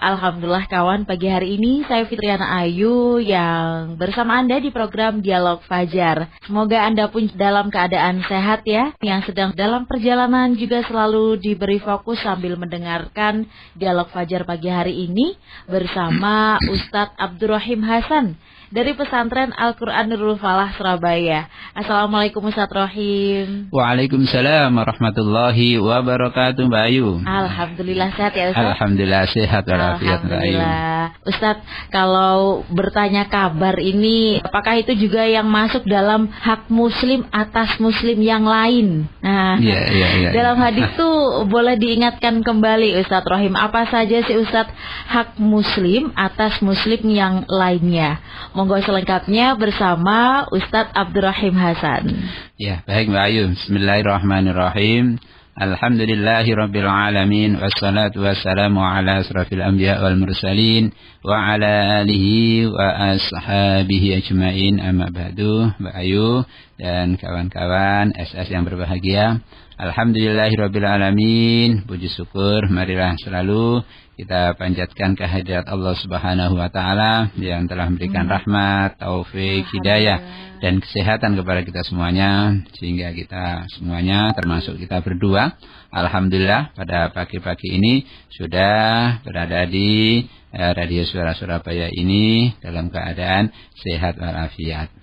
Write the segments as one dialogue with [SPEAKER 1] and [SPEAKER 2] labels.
[SPEAKER 1] Alhamdulillah kawan pagi hari ini saya Fitriana Ayu yang bersama Anda di program Dialog Fajar. Semoga Anda pun dalam keadaan sehat ya. Yang sedang dalam perjalanan juga selalu diberi fokus sambil mendengarkan Dialog Fajar pagi hari ini bersama Ustadz Abdurrahim Hasan dari pesantren Al-Quran Nurul Falah Surabaya. Assalamualaikum Ustaz Rohim.
[SPEAKER 2] Waalaikumsalam warahmatullahi wabarakatuh Mbak Ayu.
[SPEAKER 1] Alhamdulillah sehat ya Ustaz.
[SPEAKER 2] Alhamdulillah sehat walafiat Mbak Ayu.
[SPEAKER 1] Ustaz, kalau bertanya kabar ini apakah itu juga yang masuk dalam hak muslim atas muslim yang lain?
[SPEAKER 2] Nah, yeah, yeah, yeah,
[SPEAKER 1] dalam hadis itu boleh diingatkan kembali Ustaz Rohim apa saja sih Ustaz hak muslim atas muslim yang lainnya? Monggo selengkapnya bersama Ustadz Abdurrahim Hasan.
[SPEAKER 2] Ya, baik Mbak Ayu. Bismillahirrahmanirrahim. Alhamdulillahi Rabbil Alamin Wassalatu wassalamu ala asrafil anbiya wal mursalin Wa ala alihi wa ashabihi ajmain Amma ba'du Mbak Ayu dan kawan-kawan SS yang berbahagia Alhamdulillahi Rabbil Alamin Puji syukur marilah selalu kita panjatkan kehadirat Allah Subhanahu wa taala yang telah memberikan hmm. rahmat, taufik, hidayah dan kesehatan kepada kita semuanya sehingga kita semuanya termasuk kita berdua alhamdulillah pada pagi-pagi ini sudah berada di eh, radio suara Surabaya ini dalam keadaan sehat walafiat.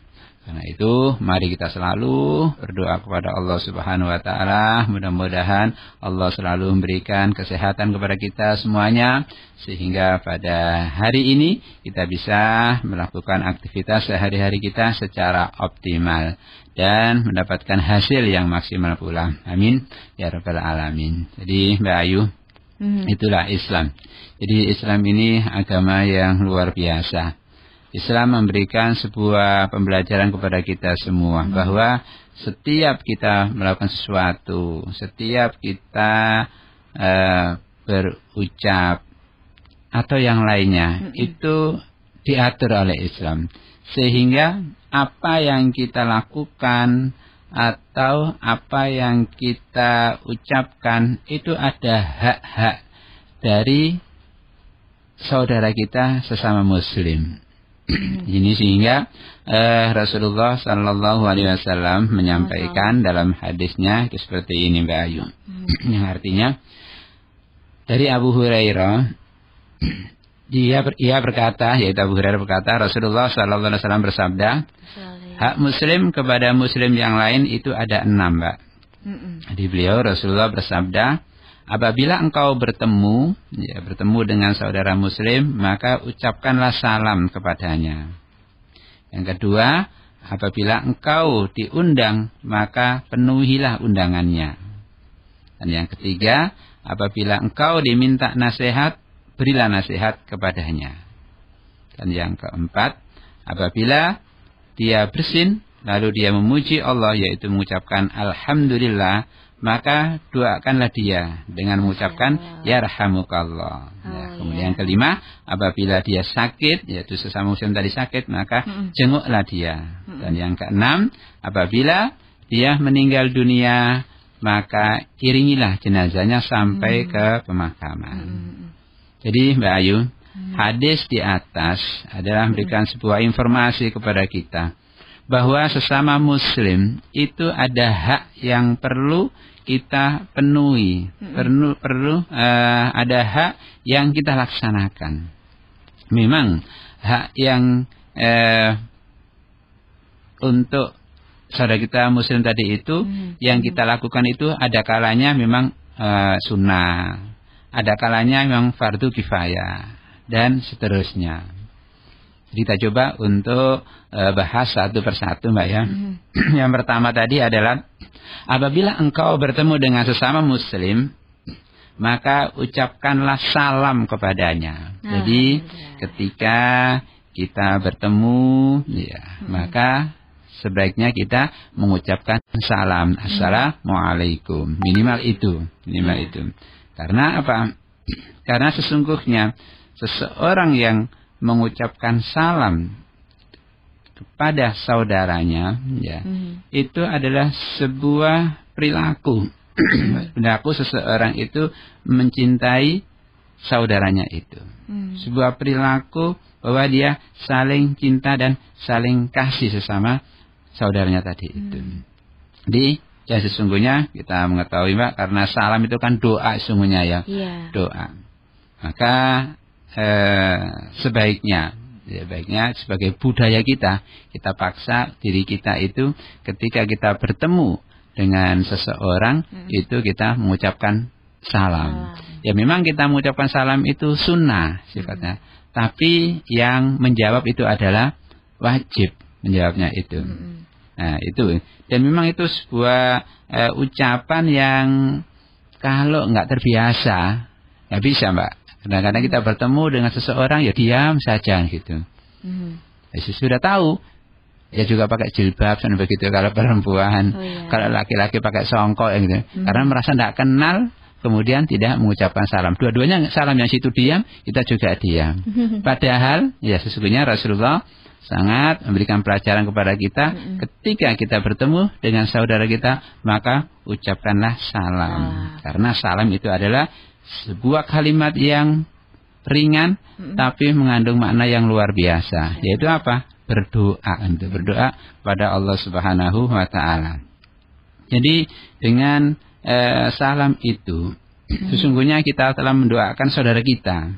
[SPEAKER 2] Karena itu, mari kita selalu berdoa kepada Allah Subhanahu wa taala, mudah-mudahan Allah selalu memberikan kesehatan kepada kita semuanya sehingga pada hari ini kita bisa melakukan aktivitas sehari-hari kita secara optimal dan mendapatkan hasil yang maksimal pula. Amin ya rabbal alamin. Jadi Mbak Ayu, hmm. itulah Islam. Jadi Islam ini agama yang luar biasa Islam memberikan sebuah pembelajaran kepada kita semua hmm. bahwa setiap kita melakukan sesuatu, setiap kita uh, berucap atau yang lainnya hmm. itu diatur oleh Islam. Sehingga apa yang kita lakukan atau apa yang kita ucapkan itu ada hak-hak dari saudara kita sesama muslim. Ini sehingga eh, Rasulullah Shallallahu Alaihi Wasallam menyampaikan dalam hadisnya seperti ini Mbak Ayu, hmm. yang artinya dari Abu Hurairah dia ia berkata yaitu Abu Hurairah berkata Rasulullah Shallallahu Alaihi Wasallam bersabda hak Muslim kepada Muslim yang lain itu ada enam Mbak. Di beliau Rasulullah bersabda Apabila engkau bertemu, ya, bertemu dengan saudara muslim, maka ucapkanlah salam kepadanya. Yang kedua, apabila engkau diundang, maka penuhilah undangannya. Dan yang ketiga, apabila engkau diminta nasihat, berilah nasihat kepadanya. Dan yang keempat, apabila dia bersin, lalu dia memuji Allah, yaitu mengucapkan Alhamdulillah, maka doakanlah dia dengan mengucapkan ya rahamukallah. Oh, ya, kemudian yang kelima, apabila dia sakit, yaitu sesama muslim tadi sakit, maka jenguklah dia. Dan yang keenam, apabila dia meninggal dunia, maka iringilah jenazahnya sampai ke pemakaman. Jadi Mbak Ayu, hmm. hadis di atas adalah memberikan sebuah informasi kepada kita bahwa sesama muslim itu ada hak yang perlu kita penuhi, perlu perlu uh, ada hak yang kita laksanakan. Memang hak yang uh, untuk saudara kita muslim tadi itu hmm. yang kita lakukan itu ada kalanya memang uh, sunnah, ada kalanya memang fardu kifayah dan seterusnya. Jadi kita coba untuk uh, bahas satu persatu Mbak ya. Hmm. Yang pertama tadi adalah apabila engkau bertemu dengan sesama muslim maka ucapkanlah salam kepadanya. Nah, Jadi ya. ketika kita bertemu ya, hmm. maka sebaiknya kita mengucapkan salam. Hmm. Assalamualaikum. Minimal itu, minimal hmm. itu. Karena apa? Karena sesungguhnya seseorang yang mengucapkan salam kepada saudaranya ya hmm. itu adalah sebuah perilaku perilaku seseorang itu mencintai saudaranya itu hmm. sebuah perilaku bahwa dia saling cinta dan saling kasih sesama saudaranya tadi hmm. itu di ya sesungguhnya kita mengetahui mbak karena salam itu kan doa sesungguhnya ya yeah. doa maka eh, sebaiknya ya baiknya sebagai budaya kita kita paksa diri kita itu ketika kita bertemu dengan seseorang hmm. itu kita mengucapkan salam. salam. Ya memang kita mengucapkan salam itu sunnah sifatnya, hmm. tapi yang menjawab itu adalah wajib menjawabnya itu. Hmm. Nah itu dan memang itu sebuah uh, ucapan yang kalau nggak terbiasa nggak bisa mbak Kadang-kadang kita bertemu dengan seseorang ya diam saja gitu. Hmm. Ya, sudah tahu ya juga pakai jilbab dan begitu kalau perempuan. Oh, iya. Kalau laki-laki pakai songkok ya gitu. Hmm. Karena merasa tidak kenal kemudian tidak mengucapkan salam. Dua-duanya salam yang situ diam, kita juga diam. Padahal ya sesungguhnya Rasulullah sangat memberikan pelajaran kepada kita mm -hmm. ketika kita bertemu dengan saudara kita maka ucapkanlah salam ah. karena salam itu adalah sebuah kalimat yang ringan hmm. tapi mengandung makna yang luar biasa yaitu apa berdoa untuk berdoa pada Allah Subhanahu wa taala. Jadi dengan eh, salam itu hmm. sesungguhnya kita telah mendoakan saudara kita.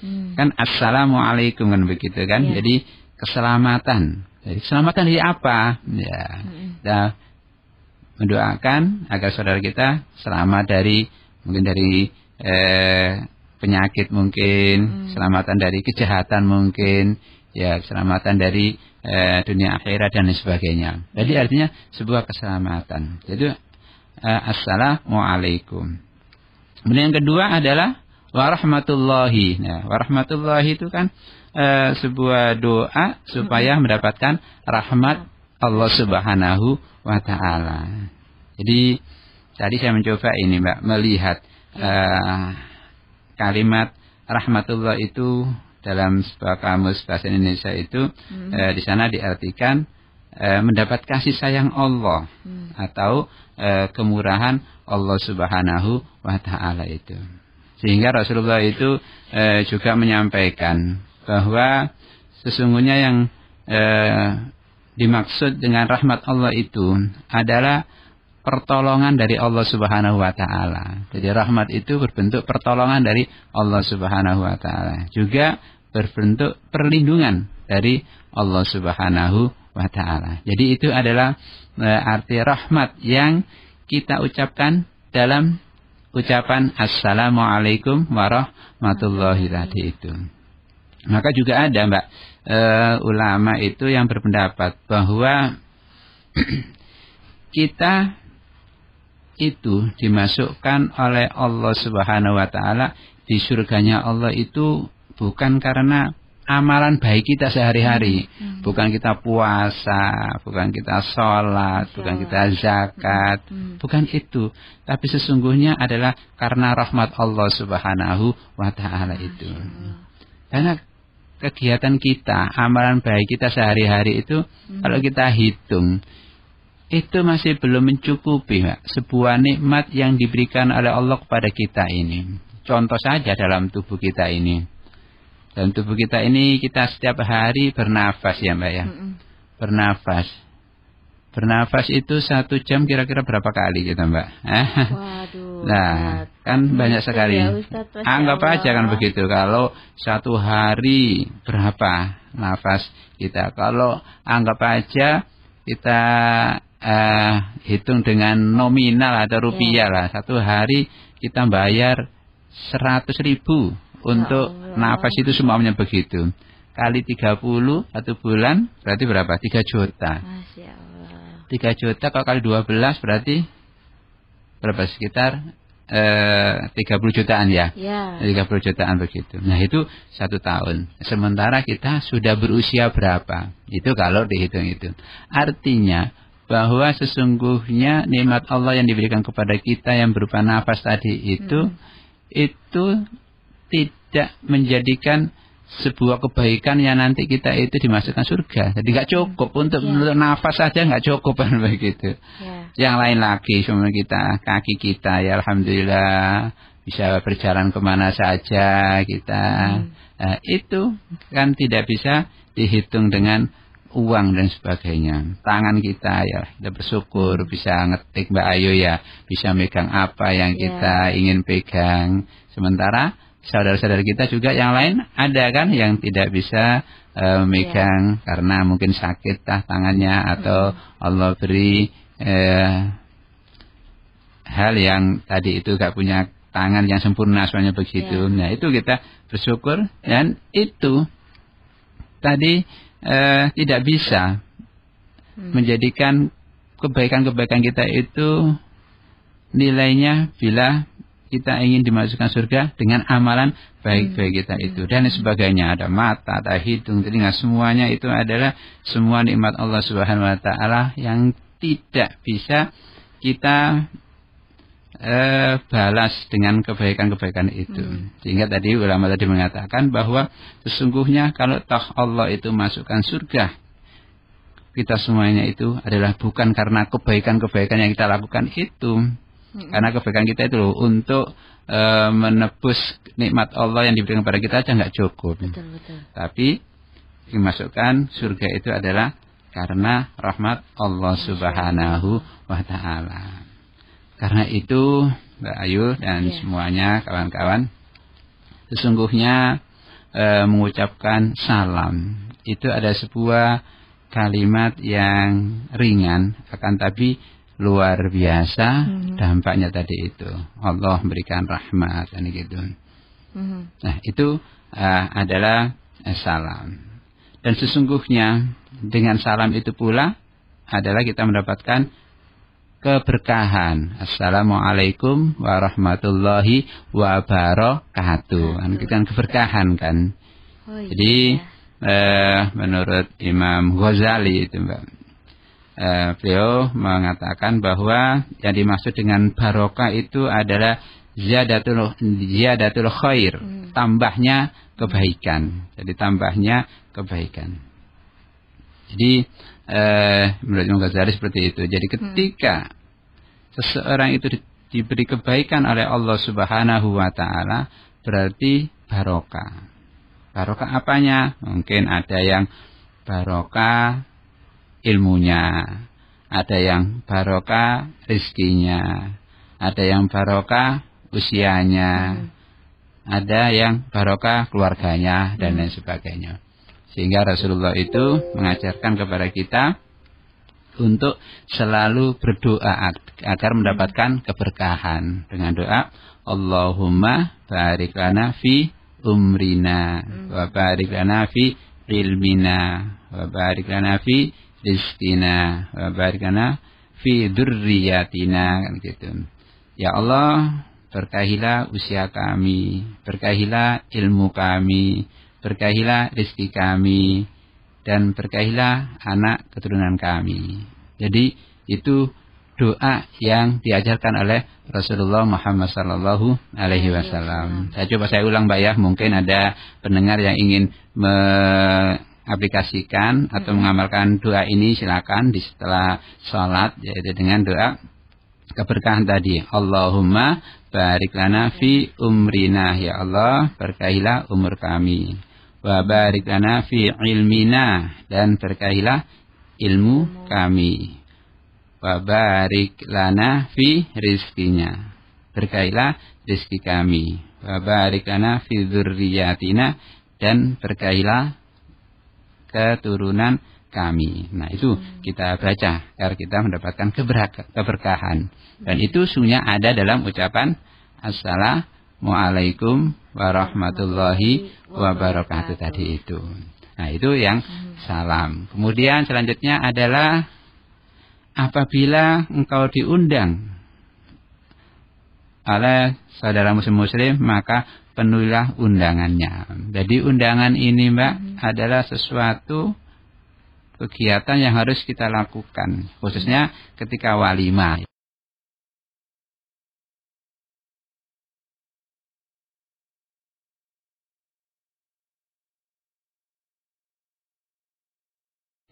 [SPEAKER 2] Hmm. Kan assalamualaikum kan begitu kan. Yeah. Jadi keselamatan. Jadi keselamatan dari apa? Ya. Hmm. mendoakan agar saudara kita selamat dari mungkin dari eh, penyakit mungkin, hmm. keselamatan dari kejahatan mungkin, ya keselamatan dari eh, dunia akhirat dan sebagainya. Jadi artinya sebuah keselamatan. Jadi eh, assalamualaikum. Kemudian yang kedua adalah warahmatullahi. Nah, warahmatullahi itu kan eh, sebuah doa supaya hmm. mendapatkan rahmat Allah Subhanahu wa taala. Jadi tadi saya mencoba ini Mbak melihat uh, kalimat rahmatullah itu dalam sebuah kamus bahasa Indonesia itu hmm. uh, di sana diartikan uh, mendapat kasih sayang Allah hmm. atau uh, kemurahan Allah Subhanahu wa taala itu. Sehingga Rasulullah itu uh, juga menyampaikan bahwa sesungguhnya yang uh, dimaksud dengan rahmat Allah itu adalah pertolongan dari Allah Subhanahu wa taala. Jadi rahmat itu berbentuk pertolongan dari Allah Subhanahu wa taala. Juga berbentuk perlindungan dari Allah Subhanahu wa taala. Jadi itu adalah e, arti rahmat yang kita ucapkan dalam ucapan assalamualaikum warahmatullahi tadi itu. Maka juga ada Mbak e, ulama itu yang berpendapat bahwa kita itu dimasukkan oleh Allah Subhanahu wa taala di surganya Allah itu bukan karena amalan baik kita sehari-hari, hmm. hmm. bukan kita puasa, bukan kita sholat, bukan kita zakat, hmm. hmm. bukan itu, tapi sesungguhnya adalah karena rahmat Allah Subhanahu wa taala itu. Karena kegiatan kita, amalan baik kita sehari-hari itu hmm. kalau kita hitung itu masih belum mencukupi Pak. sebuah nikmat yang diberikan oleh Allah kepada kita ini. Contoh saja dalam tubuh kita ini. Dalam tubuh kita ini kita setiap hari bernafas ya Mbak ya. Bernafas. Bernafas itu satu jam kira-kira berapa kali kita Mbak? Waduh. Nah, kan banyak sekali. Ya, Ustaz, Anggap Allah. aja kan begitu. Kalau satu hari berapa nafas kita? Kalau anggap aja kita uh, hitung dengan nominal atau rupiah yeah. lah satu hari kita bayar seratus ribu untuk Allah. nafas itu semuanya begitu kali 30 satu bulan berarti berapa? 3 juta Masya Allah. 3 juta kalau kali 12 berarti berapa sekitar eh, 30 jutaan ya. ya 30 jutaan begitu nah itu satu tahun sementara kita sudah berusia berapa itu kalau dihitung itu artinya bahwa sesungguhnya nikmat Allah yang diberikan kepada kita yang berupa nafas tadi itu hmm. itu tidak menjadikan sebuah kebaikan yang nanti kita itu dimasukkan surga. Jadi nggak cukup untuk
[SPEAKER 1] Ya.
[SPEAKER 2] untuk nafas saja nggak cukup kan begitu.
[SPEAKER 1] Ya.
[SPEAKER 2] Yang lain lagi semua kita kaki kita ya alhamdulillah bisa berjalan ke mana saja kita.
[SPEAKER 1] Hmm.
[SPEAKER 2] Nah, itu kan tidak bisa dihitung dengan uang dan sebagainya. Tangan kita ya kita bersyukur bisa ngetik Mbak Ayu ya bisa megang apa yang
[SPEAKER 1] Ya.
[SPEAKER 2] kita ingin pegang. Sementara saudara-saudara kita juga yang lain ada kan yang tidak bisa eh, megang karena mungkin sakit tah tangannya atau Allah beri eh, hal yang tadi itu gak punya tangan yang sempurna soalnya begitu.
[SPEAKER 1] Ya.
[SPEAKER 2] Nah itu kita bersyukur dan itu tadi eh, tidak bisa
[SPEAKER 1] Hmm.
[SPEAKER 2] menjadikan kebaikan-kebaikan kita itu nilainya bila kita ingin dimasukkan surga dengan amalan baik-baik kita itu. Dan sebagainya. Ada mata, ada hidung, telinga semuanya itu adalah semua nikmat Allah Subhanahu wa taala yang tidak bisa kita eh, balas dengan kebaikan-kebaikan itu.
[SPEAKER 1] Hmm.
[SPEAKER 2] Sehingga tadi ulama tadi mengatakan bahwa sesungguhnya kalau toh Allah itu masukkan surga kita semuanya itu adalah bukan karena kebaikan-kebaikan yang kita lakukan itu.
[SPEAKER 1] Hmm.
[SPEAKER 2] Karena kebaikan kita itu loh untuk e, menebus nikmat Allah yang diberikan kepada kita aja nggak cukup.
[SPEAKER 1] Betul betul.
[SPEAKER 2] Tapi dimasukkan surga itu adalah karena rahmat Allah Subhanahu wa taala. Karena itu Mbak Ayu dan
[SPEAKER 1] Ya.
[SPEAKER 2] semuanya kawan-kawan sesungguhnya e, mengucapkan salam itu ada sebuah kalimat yang ringan akan tapi luar biasa
[SPEAKER 1] Mhm.
[SPEAKER 2] dampaknya tadi itu Allah memberikan rahmat dan gitu.
[SPEAKER 1] Mhm.
[SPEAKER 2] Nah, itu uh, adalah eh, salam. Dan sesungguhnya dengan salam itu pula adalah kita mendapatkan keberkahan. Assalamualaikum warahmatullahi wabarakatuh. Kan kan keberkahan kan.
[SPEAKER 1] Oh, iya.
[SPEAKER 2] Jadi eh, menurut Imam Ghazali itu Mbak. Eh, beliau mengatakan bahwa yang dimaksud dengan barokah itu adalah ziyadatul ziyadatul khair,
[SPEAKER 1] Hmm.
[SPEAKER 2] tambahnya kebaikan. Jadi tambahnya kebaikan. Jadi eh, menurut Imam Ghazali seperti itu. Jadi ketika seseorang itu di- diberi kebaikan oleh Allah Subhanahu wa taala berarti barokah. Barokah apanya? Mungkin ada yang barokah ilmunya, ada yang barokah rizkinya, ada yang barokah usianya,
[SPEAKER 1] Hmm.
[SPEAKER 2] ada yang barokah keluarganya dan lain sebagainya. Sehingga Rasulullah itu mengajarkan kepada kita untuk selalu berdoa ag- agar mendapatkan keberkahan dengan doa Allahumma barik lana fi umrina wa barik lana fi ilmina wa barik lana fi rizkina wa barik lana fi durriyatina kan gitu. Ya Allah, berkahilah usia kami, berkahilah ilmu kami, berkahilah rezeki kami, dan berkahilah anak keturunan kami. Jadi itu doa yang diajarkan oleh Rasulullah Muhammad Sallallahu Alaihi Wasallam. Saya coba saya ulang, Mbak ya. Mungkin ada pendengar yang ingin mengaplikasikan atau mengamalkan doa ini, silakan di setelah sholat, yaitu dengan doa keberkahan tadi. Allahumma barik lana fi umrina ya Allah, berkahilah umur kami. Wa barik lana fi ilmina dan berkahilah ilmu kami. Wa barik lana fi rizkinya. Berkahilah rizki kami. Wa barik lana fi dzurriyyatina dan berkahilah keturunan kami. Nah, itu kita baca agar kita mendapatkan keberka- keberkahan. Dan itu sungguhnya ada dalam ucapan Assalamualaikum warahmatullahi wabarakatuh tadi itu. Nah, itu yang salam. Kemudian selanjutnya adalah apabila engkau diundang oleh saudara muslim-muslim, maka penuhilah undangannya. Jadi undangan ini, Mbak, adalah sesuatu kegiatan yang harus kita lakukan, khususnya ketika walimah.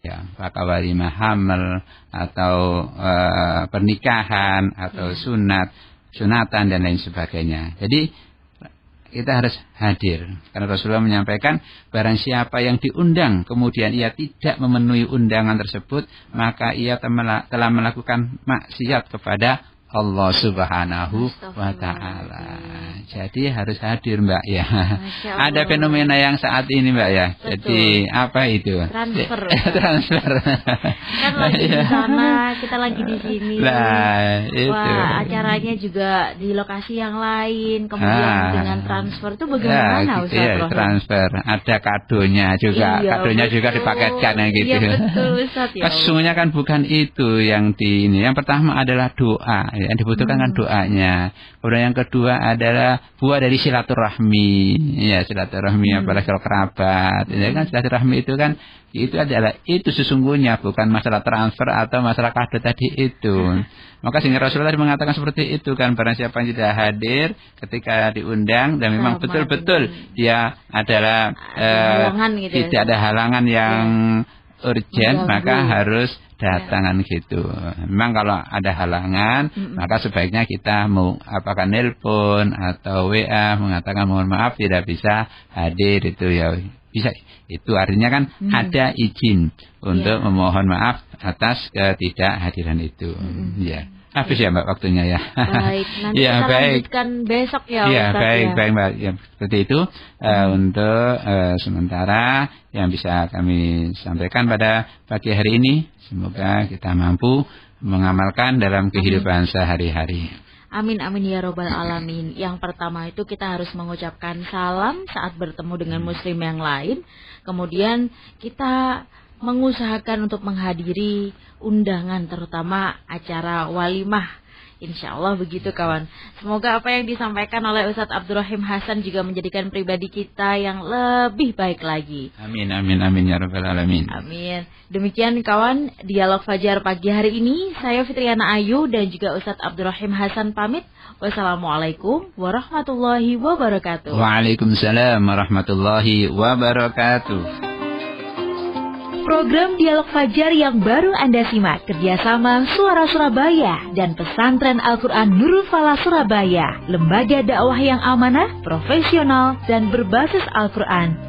[SPEAKER 2] Apakah walimah hamil atau uh, pernikahan atau yeah. sunat, sunatan dan lain sebagainya. Jadi kita harus hadir karena Rasulullah menyampaikan barang siapa yang diundang kemudian ia tidak memenuhi undangan tersebut maka ia telah melakukan maksiat kepada Allah Subhanahu wa taala. Jadi harus hadir Mbak ya. Ada fenomena yang saat ini Mbak ya. Betul. Jadi apa itu?
[SPEAKER 1] Transfer.
[SPEAKER 2] Transfer.
[SPEAKER 1] Kan lagi di sana, kita lagi di sini.
[SPEAKER 2] Lah, itu.
[SPEAKER 1] Wah, acaranya juga di lokasi yang lain, kemudian ah. dengan transfer itu bagaimana ya,
[SPEAKER 2] gitu ya, transfer. Ada kadonya juga. Iya, kadonya betul. juga dipaketkan ya gitu.
[SPEAKER 1] Iya betul Ustaz ya.
[SPEAKER 2] Sesungguhnya kan bukan itu yang di ini. Yang pertama adalah doa yang dibutuhkan kan hmm. kan doanya. Kemudian yang kedua adalah buah dari silaturahmi. Ya, silaturahmi hmm. apalagi kalau kerabat. Ya kan silaturahmi itu kan itu adalah itu sesungguhnya bukan masalah transfer atau masalah kado tadi itu. Hmm. Maka sehingga Rasulullah tadi mengatakan seperti itu kan barang siapa yang tidak hadir ketika diundang dan memang betul-betul dia adalah uh, gitu ya. tidak ada halangan yang ya. Urgent maka harus datangan ya. gitu. Memang kalau ada halangan, mm -mm. maka sebaiknya kita mau apakah nelpon atau WA mengatakan mohon maaf tidak bisa hadir itu ya bisa itu artinya kan mm. ada izin untuk yeah. memohon maaf atas ketidakhadiran itu. Mm. Ya. Habis ya Mbak waktunya ya.
[SPEAKER 1] Baik, nanti ya, kita baik. lanjutkan besok ya.
[SPEAKER 2] Iya, baik, ya. baik Mbak. Ya, seperti itu uh, untuk uh, sementara yang bisa kami sampaikan pada pagi hari ini. Semoga kita mampu mengamalkan dalam kehidupan sehari-hari.
[SPEAKER 1] Amin amin ya robbal alamin. Yang pertama itu kita harus mengucapkan salam saat bertemu dengan muslim yang lain. Kemudian kita mengusahakan untuk menghadiri undangan terutama acara walimah. Insya Allah begitu kawan. Semoga apa yang disampaikan oleh Ustadz Abdurrahim Hasan juga menjadikan pribadi kita yang lebih baik lagi.
[SPEAKER 2] Amin, amin, amin ya rabbal alamin.
[SPEAKER 1] Amin. Demikian kawan, dialog Fajar pagi hari ini. Saya Fitriana Ayu dan juga Ustadz Abdurrahim Hasan pamit. Wassalamualaikum warahmatullahi wabarakatuh.
[SPEAKER 2] Waalaikumsalam warahmatullahi wabarakatuh.
[SPEAKER 1] Program Dialog Fajar yang baru Anda simak. Kerjasama Suara Surabaya dan Pesantren Al-Quran Nurul Falah Surabaya, lembaga dakwah yang amanah, profesional, dan berbasis Al-Quran